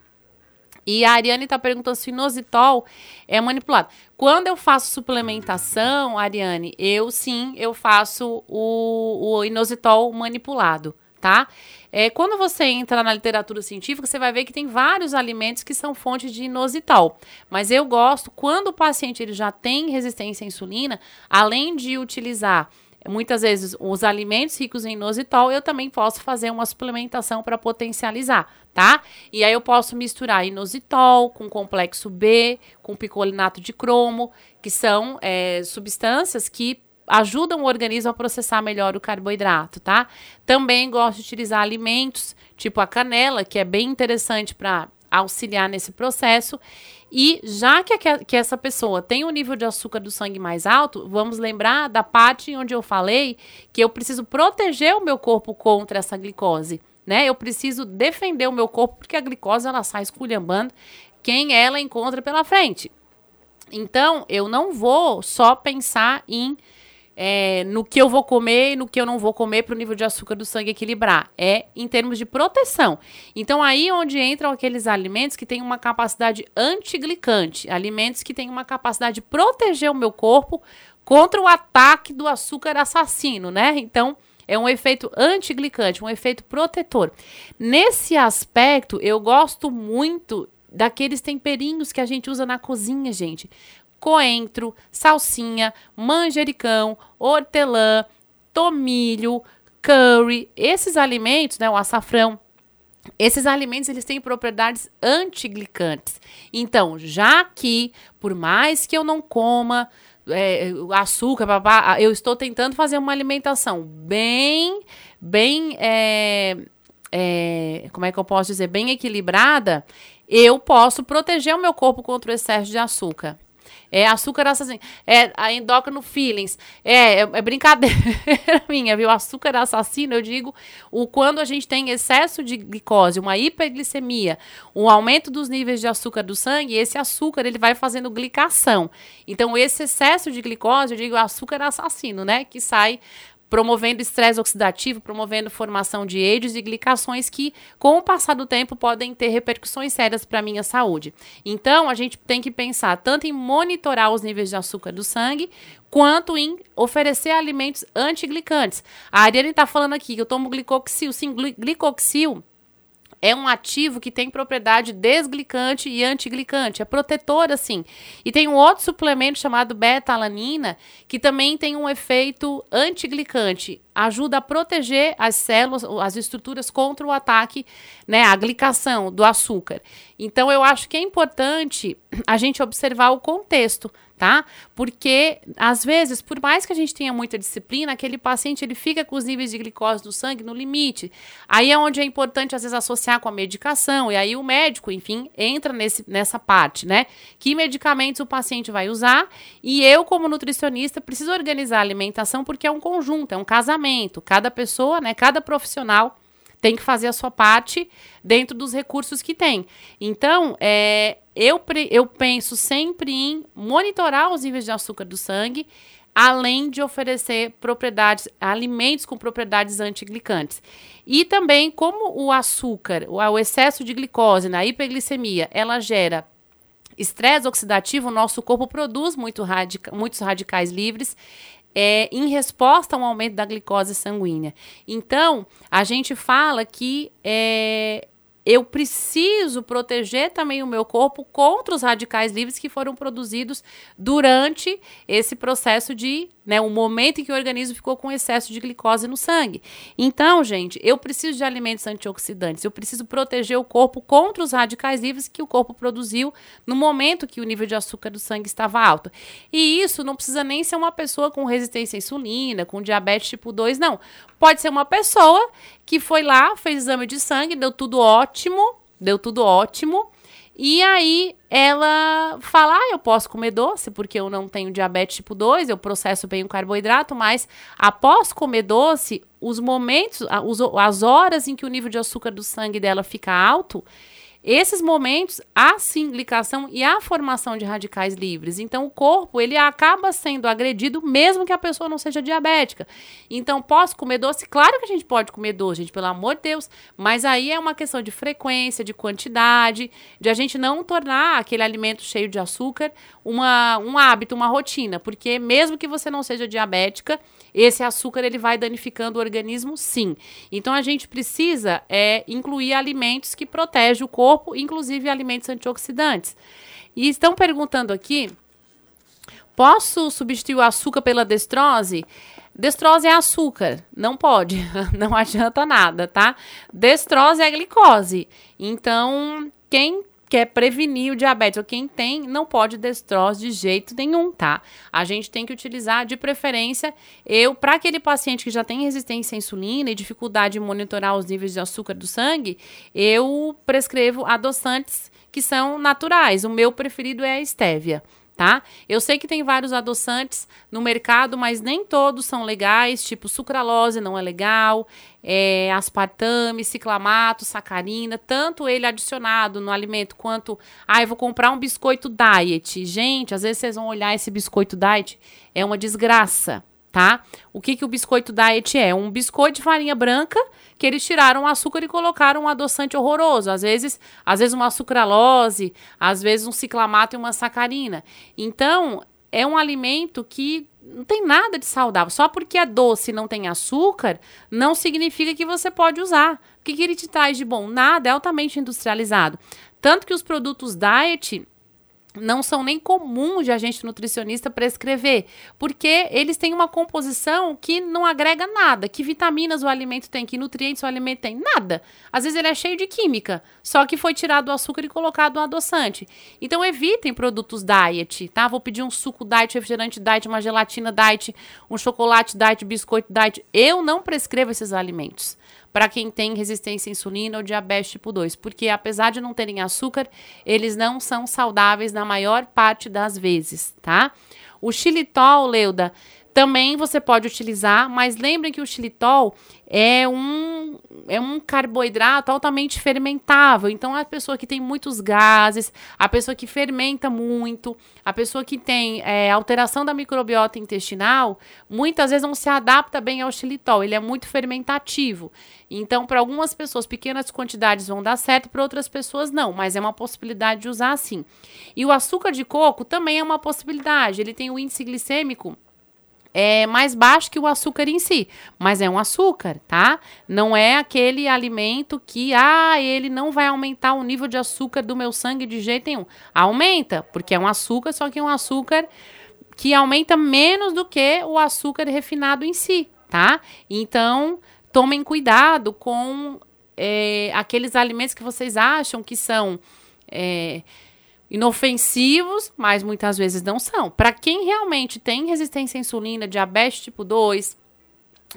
E a Ariane está perguntando se inositol é manipulado. Quando eu faço suplementação, Ariane, eu sim, eu faço o, o inositol manipulado tá? É, quando você entra na literatura científica, você vai ver que tem vários alimentos que são fonte de inositol. Mas eu gosto, quando o paciente ele já tem resistência à insulina, além de utilizar muitas vezes os alimentos ricos em inositol, eu também posso fazer uma suplementação para potencializar, tá? E aí eu posso misturar inositol com complexo B, com picolinato de cromo, que são é, substâncias que ajudam o organismo a processar melhor o carboidrato, tá? Também gosto de utilizar alimentos, tipo a canela, que é bem interessante para auxiliar nesse processo. E já que, que essa pessoa tem um nível de açúcar do sangue mais alto, vamos lembrar da parte onde eu falei que eu preciso proteger o meu corpo contra essa glicose, né? Eu preciso defender o meu corpo porque a glicose ela sai esculhambando quem ela encontra pela frente. Então, eu não vou só pensar em é, no que eu vou comer e no que eu não vou comer para o nível de açúcar do sangue equilibrar. É em termos de proteção. Então, aí onde entram aqueles alimentos que têm uma capacidade antiglicante, alimentos que têm uma capacidade de proteger o meu corpo contra o ataque do açúcar assassino, né? Então, é um efeito antiglicante, um efeito protetor. Nesse aspecto, eu gosto muito daqueles temperinhos que a gente usa na cozinha, gente coentro, salsinha, manjericão, hortelã, tomilho, curry, esses alimentos, né, o açafrão, esses alimentos eles têm propriedades antiglicantes. Então, já que por mais que eu não coma é, açúcar, babá, eu estou tentando fazer uma alimentação bem, bem, é, é, como é que eu posso dizer, bem equilibrada, eu posso proteger o meu corpo contra o excesso de açúcar. É açúcar assassino. É a endócrino feelings. É, é, é, brincadeira (laughs) minha, viu? Açúcar assassino, eu digo, o quando a gente tem excesso de glicose, uma hiperglicemia, um aumento dos níveis de açúcar do sangue, esse açúcar ele vai fazendo glicação. Então, esse excesso de glicose, eu digo, açúcar assassino, né? Que sai promovendo estresse oxidativo, promovendo formação de eixos e glicações que, com o passar do tempo, podem ter repercussões sérias para a minha saúde. Então, a gente tem que pensar tanto em monitorar os níveis de açúcar do sangue, quanto em oferecer alimentos antiglicantes. A Ariane está falando aqui que eu tomo glicoxil. Sim, glicoxil é um ativo que tem propriedade desglicante e antiglicante. É protetor, assim. E tem um outro suplemento chamado beta-alanina, que também tem um efeito antiglicante. Ajuda a proteger as células, as estruturas contra o ataque, né, a glicação do açúcar. Então, eu acho que é importante a gente observar o contexto tá? Porque às vezes, por mais que a gente tenha muita disciplina, aquele paciente ele fica com os níveis de glicose no sangue no limite. Aí é onde é importante às vezes associar com a medicação e aí o médico, enfim, entra nesse, nessa parte, né? Que medicamentos o paciente vai usar e eu como nutricionista preciso organizar a alimentação porque é um conjunto, é um casamento. Cada pessoa, né, cada profissional tem que fazer a sua parte dentro dos recursos que tem. Então, é, eu, eu penso sempre em monitorar os níveis de açúcar do sangue, além de oferecer propriedades, alimentos com propriedades antiglicantes. E também, como o açúcar, o excesso de glicose na hiperglicemia, ela gera estresse oxidativo, o nosso corpo produz muito radica, muitos radicais livres é, em resposta a um aumento da glicose sanguínea. Então, a gente fala que é, eu preciso proteger também o meu corpo contra os radicais livres que foram produzidos durante esse processo de, né, o momento em que o organismo ficou com excesso de glicose no sangue. Então, gente, eu preciso de alimentos antioxidantes, eu preciso proteger o corpo contra os radicais livres que o corpo produziu no momento que o nível de açúcar do sangue estava alto. E isso não precisa nem ser uma pessoa com resistência à insulina, com diabetes tipo 2, não. Pode ser uma pessoa que foi lá, fez exame de sangue, deu tudo ótimo, deu tudo ótimo. E aí ela fala: ah, eu posso comer doce porque eu não tenho diabetes tipo 2, eu processo bem o carboidrato, mas após comer doce, os momentos, as horas em que o nível de açúcar do sangue dela fica alto, esses momentos há sim glicação e há formação de radicais livres. Então o corpo ele acaba sendo agredido mesmo que a pessoa não seja diabética. Então posso comer doce? Claro que a gente pode comer doce, gente, pelo amor de Deus, mas aí é uma questão de frequência, de quantidade, de a gente não tornar aquele alimento cheio de açúcar uma, um hábito, uma rotina, porque mesmo que você não seja diabética, esse açúcar ele vai danificando o organismo, sim. Então a gente precisa é, incluir alimentos que protegem o corpo, inclusive alimentos antioxidantes. E estão perguntando aqui: posso substituir o açúcar pela destrose? Destrose é açúcar, não pode, (laughs) não adianta nada, tá? Destrose é glicose. Então, quem quer prevenir o diabetes, ou quem tem, não pode destrose de jeito nenhum, tá? A gente tem que utilizar, de preferência, eu, para aquele paciente que já tem resistência à insulina e dificuldade em monitorar os níveis de açúcar do sangue, eu prescrevo adoçantes que são naturais. O meu preferido é a estévia tá? Eu sei que tem vários adoçantes no mercado, mas nem todos são legais, tipo sucralose não é legal, é, aspartame, ciclamato, sacarina, tanto ele adicionado no alimento quanto, ah, eu vou comprar um biscoito diet. Gente, às vezes vocês vão olhar esse biscoito diet, é uma desgraça, tá? O que, que o biscoito diet é? Um biscoito de farinha branca que eles tiraram o açúcar e colocaram um adoçante horroroso. Às vezes, às vezes uma sucralose, às vezes um ciclamato e uma sacarina. Então, é um alimento que não tem nada de saudável. Só porque é doce e não tem açúcar, não significa que você pode usar. O que, que ele te traz de bom? Nada, é altamente industrializado. Tanto que os produtos diet não são nem comuns de agente nutricionista prescrever, porque eles têm uma composição que não agrega nada. Que vitaminas o alimento tem, que nutrientes o alimento tem? Nada. Às vezes ele é cheio de química, só que foi tirado o açúcar e colocado um adoçante. Então evitem produtos diet, tá? Vou pedir um suco diet, refrigerante diet, uma gelatina diet, um chocolate diet, biscoito diet. Eu não prescrevo esses alimentos para quem tem resistência à insulina ou diabetes tipo 2, porque apesar de não terem açúcar, eles não são saudáveis na maior parte das vezes, tá? O xilitol, Leuda, também você pode utilizar, mas lembrem que o xilitol é um, é um carboidrato altamente fermentável. Então, a pessoa que tem muitos gases, a pessoa que fermenta muito, a pessoa que tem é, alteração da microbiota intestinal, muitas vezes não se adapta bem ao xilitol. Ele é muito fermentativo. Então, para algumas pessoas, pequenas quantidades vão dar certo, para outras pessoas não, mas é uma possibilidade de usar assim. E o açúcar de coco também é uma possibilidade. Ele tem o índice glicêmico é mais baixo que o açúcar em si, mas é um açúcar, tá? Não é aquele alimento que, ah, ele não vai aumentar o nível de açúcar do meu sangue de jeito nenhum. Aumenta, porque é um açúcar, só que é um açúcar que aumenta menos do que o açúcar refinado em si, tá? Então, tomem cuidado com é, aqueles alimentos que vocês acham que são. É, inofensivos, mas muitas vezes não são. Para quem realmente tem resistência à insulina, diabetes tipo 2,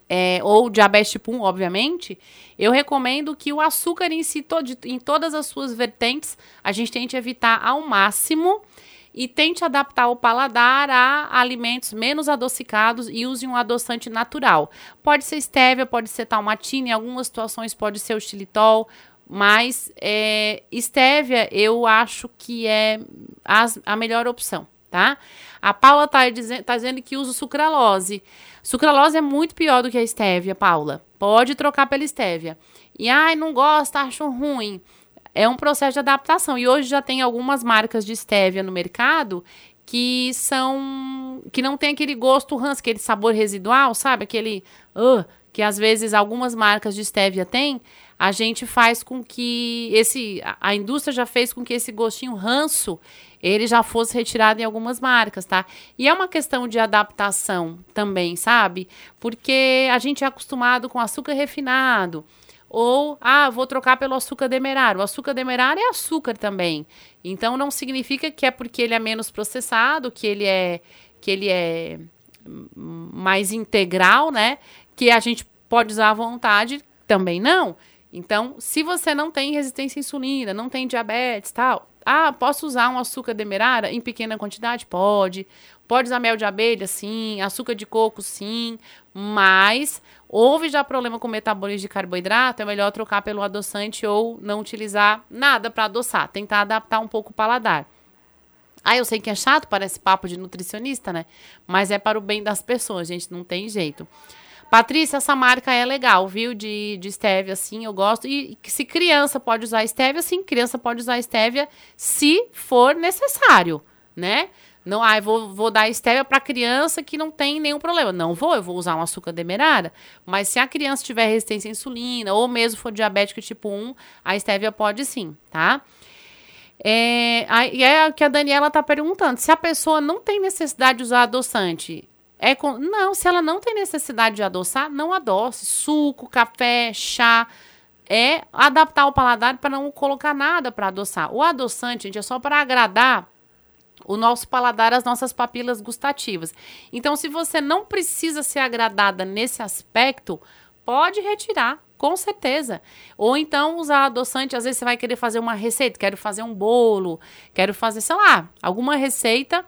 é, ou diabetes tipo 1, obviamente, eu recomendo que o açúcar em si, todo, em todas as suas vertentes, a gente tente evitar ao máximo e tente adaptar o paladar a alimentos menos adocicados e use um adoçante natural. Pode ser stevia, pode ser talmatina, em algumas situações pode ser o xilitol, mas é, Estévia eu acho que é as, a melhor opção, tá? A Paula tá, dizendo, tá dizendo que usa sucralose. Sucralose é muito pior do que a Estévia, Paula. Pode trocar pela Estévia. E ai, não gosta, acho ruim. É um processo de adaptação. E hoje já tem algumas marcas de Estévia no mercado que são que não tem aquele gosto ranço, aquele sabor residual, sabe? Aquele uh, que às vezes algumas marcas de stevia têm, a gente faz com que esse a indústria já fez com que esse gostinho ranço ele já fosse retirado em algumas marcas, tá? E é uma questão de adaptação também, sabe? Porque a gente é acostumado com açúcar refinado. Ou, ah, vou trocar pelo açúcar demerara. O açúcar demerara é açúcar também. Então não significa que é porque ele é menos processado, que ele é que ele é mais integral, né? Que a gente pode usar à vontade, também não. Então, se você não tem resistência à insulina, não tem diabetes, tal, ah, posso usar um açúcar demerara em pequena quantidade? Pode. Pode usar mel de abelha, sim. Açúcar de coco, sim. Mas houve já problema com metabolismo de carboidrato, é melhor trocar pelo adoçante ou não utilizar nada para adoçar. Tentar adaptar um pouco o paladar. Ah, eu sei que é chato, parece papo de nutricionista, né? Mas é para o bem das pessoas, gente, não tem jeito. Patrícia, essa marca é legal, viu? De, de stevia, assim, eu gosto. E, se criança pode usar stevia, sim, criança pode usar stevia se for necessário, né? Não, ah, vou, vou dar stevia para criança que não tem nenhum problema. Não vou, eu vou usar um açúcar demerara. Mas se a criança tiver resistência à insulina ou mesmo for diabético tipo 1, a stevia pode sim, tá? É, é o que a Daniela tá perguntando. Se a pessoa não tem necessidade de usar adoçante, é com... Não, se ela não tem necessidade de adoçar, não adoce. Suco, café, chá. É adaptar o paladar para não colocar nada para adoçar. O adoçante, gente, é só para agradar o nosso paladar, as nossas papilas gustativas. Então, se você não precisa ser agradada nesse aspecto, pode retirar, com certeza. Ou então usar adoçante, às vezes você vai querer fazer uma receita, quero fazer um bolo, quero fazer, sei lá, alguma receita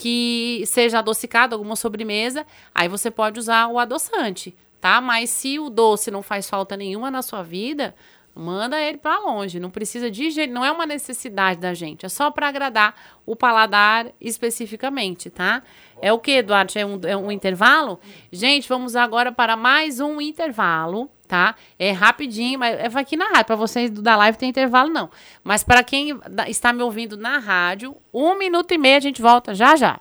que seja adocicado, alguma sobremesa, aí você pode usar o adoçante, tá? Mas se o doce não faz falta nenhuma na sua vida, Manda ele para longe, não precisa de jeito, não é uma necessidade da gente, é só para agradar o paladar especificamente, tá? É o que, Duarte? É um, é um intervalo? Gente, vamos agora para mais um intervalo, tá? É rapidinho, mas é aqui na rádio. Para vocês da live tem intervalo, não. Mas para quem está me ouvindo na rádio, um minuto e meio a gente volta já já.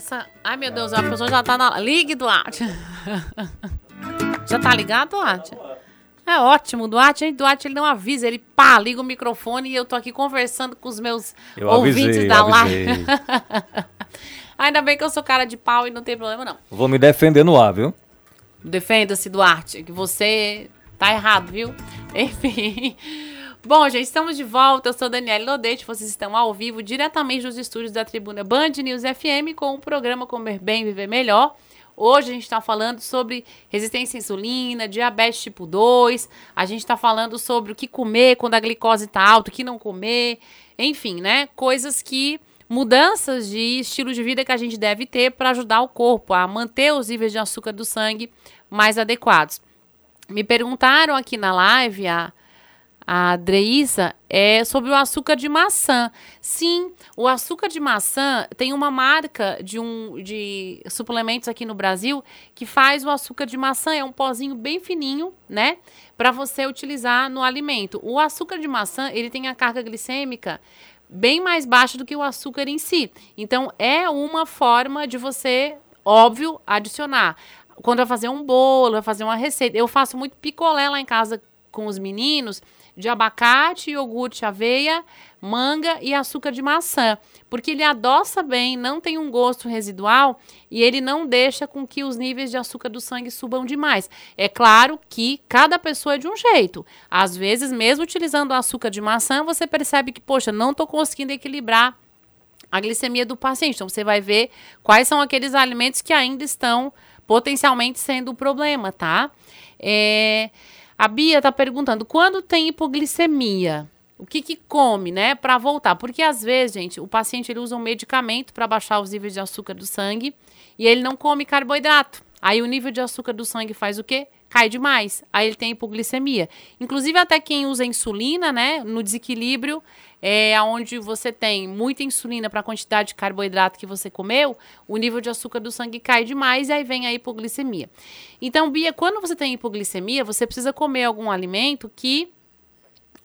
essa. Ai, meu Deus, a pessoa já tá na. Ligue, Duarte. (laughs) já tá ligado, Duarte? É ótimo, Duarte, hein? Duarte, ele não avisa, ele pá, liga o microfone e eu tô aqui conversando com os meus eu ouvintes avisei, da live. (laughs) Ainda bem que eu sou cara de pau e não tem problema, não. Vou me defender no ar, viu? Defenda-se, Duarte, que você tá errado, viu? (laughs) Enfim. Bom, gente, estamos de volta. Eu sou Daniela Lodete. Vocês estão ao vivo, diretamente dos estúdios da tribuna Band News FM, com o programa Comer Bem, Viver Melhor. Hoje a gente está falando sobre resistência à insulina, diabetes tipo 2. A gente está falando sobre o que comer quando a glicose está alta, o que não comer. Enfim, né? Coisas que. Mudanças de estilo de vida que a gente deve ter para ajudar o corpo a manter os níveis de açúcar do sangue mais adequados. Me perguntaram aqui na live, a a Dreissa, é sobre o açúcar de maçã. Sim, o açúcar de maçã tem uma marca de um de suplementos aqui no Brasil que faz o açúcar de maçã, é um pozinho bem fininho, né? Para você utilizar no alimento. O açúcar de maçã, ele tem a carga glicêmica bem mais baixa do que o açúcar em si. Então, é uma forma de você, óbvio, adicionar. Quando vai fazer um bolo, vai fazer uma receita. Eu faço muito picolé lá em casa com os meninos de abacate, iogurte, aveia, manga e açúcar de maçã, porque ele adoça bem, não tem um gosto residual e ele não deixa com que os níveis de açúcar do sangue subam demais. É claro que cada pessoa é de um jeito. Às vezes, mesmo utilizando açúcar de maçã, você percebe que, poxa, não estou conseguindo equilibrar a glicemia do paciente. Então, você vai ver quais são aqueles alimentos que ainda estão potencialmente sendo o problema, tá? É... A Bia está perguntando, quando tem hipoglicemia, o que, que come, né, para voltar? Porque às vezes, gente, o paciente ele usa um medicamento para baixar os níveis de açúcar do sangue e ele não come carboidrato. Aí o nível de açúcar do sangue faz o quê? Cai demais. Aí ele tem hipoglicemia. Inclusive até quem usa insulina, né, no desequilíbrio, é onde você tem muita insulina para a quantidade de carboidrato que você comeu, o nível de açúcar do sangue cai demais e aí vem a hipoglicemia. Então, Bia, quando você tem hipoglicemia, você precisa comer algum alimento que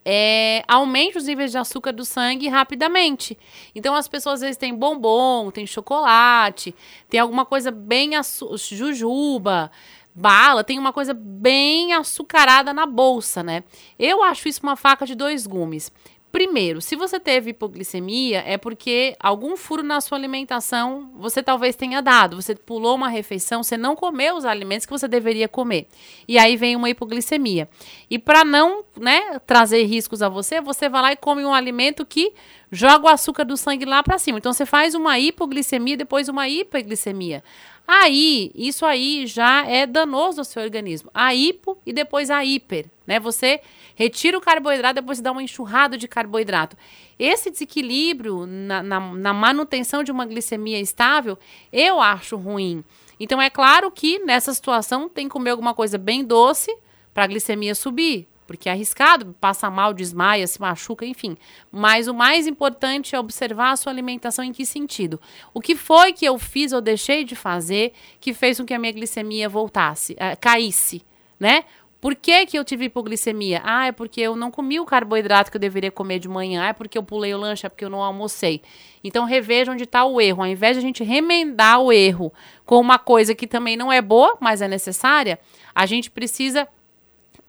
é, aumente os níveis de açúcar do sangue rapidamente. Então, as pessoas às vezes têm bombom, tem chocolate, tem alguma coisa bem jujuba, bala, tem uma coisa bem açucarada na bolsa, né? Eu acho isso uma faca de dois gumes. Primeiro, se você teve hipoglicemia, é porque algum furo na sua alimentação você talvez tenha dado. Você pulou uma refeição, você não comeu os alimentos que você deveria comer. E aí vem uma hipoglicemia. E para não né, trazer riscos a você, você vai lá e come um alimento que joga o açúcar do sangue lá para cima. Então você faz uma hipoglicemia, depois uma hiperglicemia. Aí, isso aí já é danoso ao seu organismo. A hipo e depois a hiper, né? Você retira o carboidrato, depois dá uma enxurrada de carboidrato. Esse desequilíbrio na, na, na manutenção de uma glicemia estável, eu acho ruim. Então, é claro que nessa situação tem que comer alguma coisa bem doce para a glicemia subir porque é arriscado, passa mal, desmaia, se machuca, enfim. Mas o mais importante é observar a sua alimentação em que sentido. O que foi que eu fiz ou deixei de fazer que fez com que a minha glicemia voltasse, uh, caísse, né? Por que, que eu tive hipoglicemia? Ah, é porque eu não comi o carboidrato que eu deveria comer de manhã. Ah, é porque eu pulei o lanche, é porque eu não almocei. Então, reveja onde está o erro. Ao invés de a gente remendar o erro com uma coisa que também não é boa, mas é necessária, a gente precisa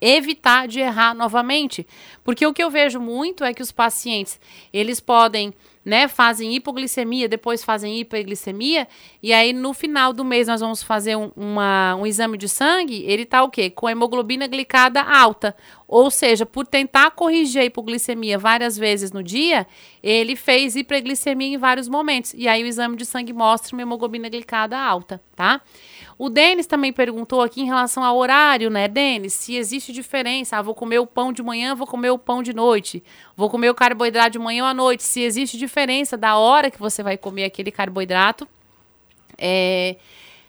evitar de errar novamente. Porque o que eu vejo muito é que os pacientes, eles podem né, fazem hipoglicemia, depois fazem hiperglicemia, e aí no final do mês nós vamos fazer um, uma, um exame de sangue, ele tá o quê? Com a hemoglobina glicada alta. Ou seja, por tentar corrigir a hipoglicemia várias vezes no dia, ele fez hiperglicemia em vários momentos. E aí o exame de sangue mostra uma hemoglobina glicada alta, tá? O Denis também perguntou aqui em relação ao horário, né, Denis? Se existe diferença. Ah, vou comer o pão de manhã, vou comer o pão de noite. Vou comer o carboidrato de manhã ou à noite. Se existe diferença da hora que você vai comer aquele carboidrato. É,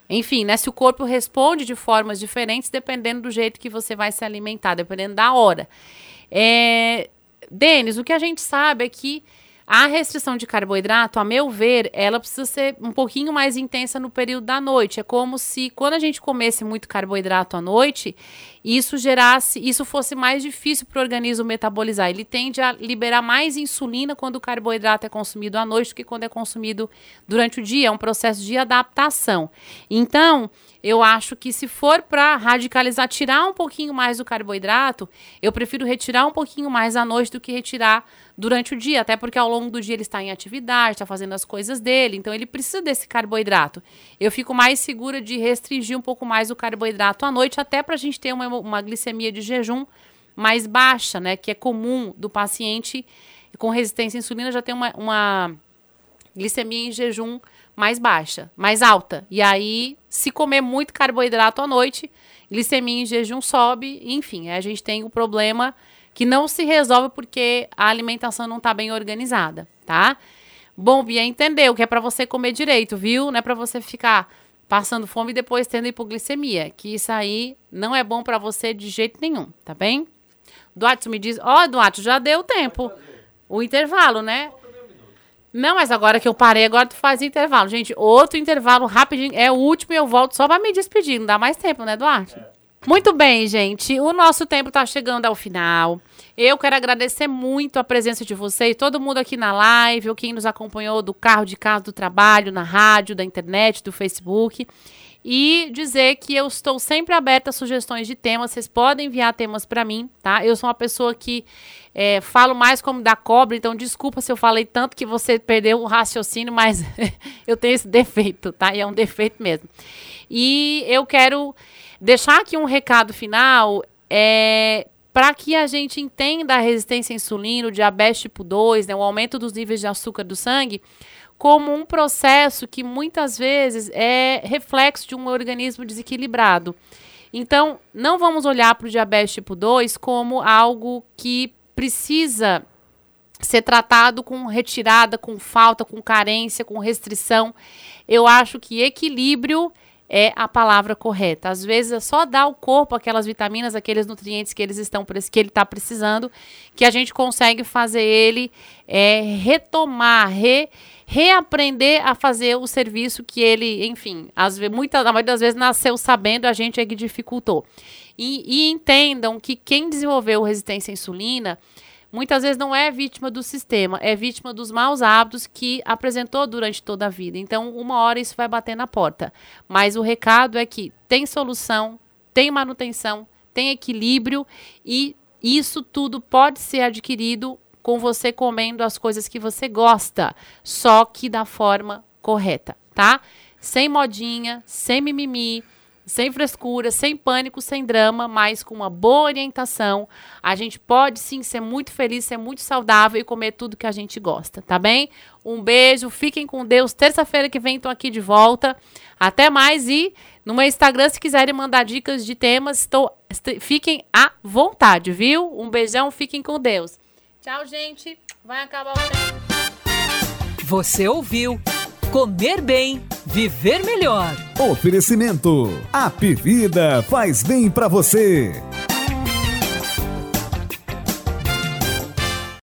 enfim, né? Se o corpo responde de formas diferentes, dependendo do jeito que você vai se alimentar, dependendo da hora. É, Denis, o que a gente sabe é que a restrição de carboidrato, a meu ver, ela precisa ser um pouquinho mais intensa no período da noite. É como se quando a gente comesse muito carboidrato à noite, isso gerasse, isso fosse mais difícil para o organismo metabolizar. Ele tende a liberar mais insulina quando o carboidrato é consumido à noite do que quando é consumido durante o dia. É um processo de adaptação. Então, eu acho que se for para radicalizar, tirar um pouquinho mais do carboidrato, eu prefiro retirar um pouquinho mais à noite do que retirar durante o dia, até porque ao longo do dia ele está em atividade, está fazendo as coisas dele, então ele precisa desse carboidrato. Eu fico mais segura de restringir um pouco mais o carboidrato à noite, até para a gente ter uma, uma glicemia de jejum mais baixa, né? Que é comum do paciente com resistência à insulina já ter uma, uma glicemia em jejum mais baixa, mais alta. E aí, se comer muito carboidrato à noite, glicemia em jejum sobe, enfim, a gente tem o problema que não se resolve porque a alimentação não está bem organizada, tá? Bom, Bia, entendeu que é para você comer direito, viu? Não é para você ficar passando fome e depois tendo hipoglicemia, que isso aí não é bom para você de jeito nenhum, tá bem? Duarte me diz, ó, oh, Duarte, já deu tempo. O intervalo, né? Não, mas agora que eu parei, agora tu faz intervalo. Gente, outro intervalo rapidinho. É o último e eu volto só para me despedir. Não dá mais tempo, né, Duarte? É. Muito bem, gente. O nosso tempo está chegando ao final. Eu quero agradecer muito a presença de vocês, todo mundo aqui na live, ou quem nos acompanhou do carro de casa, do trabalho, na rádio, da internet, do Facebook. E dizer que eu estou sempre aberta a sugestões de temas. Vocês podem enviar temas para mim, tá? Eu sou uma pessoa que é, falo mais como da cobra, então desculpa se eu falei tanto que você perdeu o raciocínio, mas (laughs) eu tenho esse defeito, tá? E é um defeito mesmo. E eu quero Deixar aqui um recado final é para que a gente entenda a resistência à insulina, o diabetes tipo 2, né, o aumento dos níveis de açúcar do sangue, como um processo que muitas vezes é reflexo de um organismo desequilibrado. Então, não vamos olhar para o diabetes tipo 2 como algo que precisa ser tratado com retirada, com falta, com carência, com restrição. Eu acho que equilíbrio é a palavra correta. Às vezes é só dar ao corpo aquelas vitaminas, aqueles nutrientes que eles estão que ele está precisando, que a gente consegue fazer ele é, retomar, re, reaprender a fazer o serviço que ele, enfim, às vezes, muita, a maioria das vezes nasceu sabendo, a gente é que dificultou. E, e entendam que quem desenvolveu resistência à insulina muitas vezes não é vítima do sistema, é vítima dos maus hábitos que apresentou durante toda a vida. Então, uma hora isso vai bater na porta. Mas o recado é que tem solução, tem manutenção, tem equilíbrio e isso tudo pode ser adquirido com você comendo as coisas que você gosta, só que da forma correta, tá? Sem modinha, sem mimimi, sem frescura, sem pânico, sem drama, mas com uma boa orientação. A gente pode sim ser muito feliz, ser muito saudável e comer tudo que a gente gosta, tá bem? Um beijo, fiquem com Deus. Terça-feira que vem estou aqui de volta. Até mais e no meu Instagram, se quiserem mandar dicas de temas, estou, fiquem à vontade, viu? Um beijão, fiquem com Deus. Tchau, gente. Vai acabar o tempo. Você ouviu Comer bem, viver melhor. Oferecimento. A Vida faz bem para você.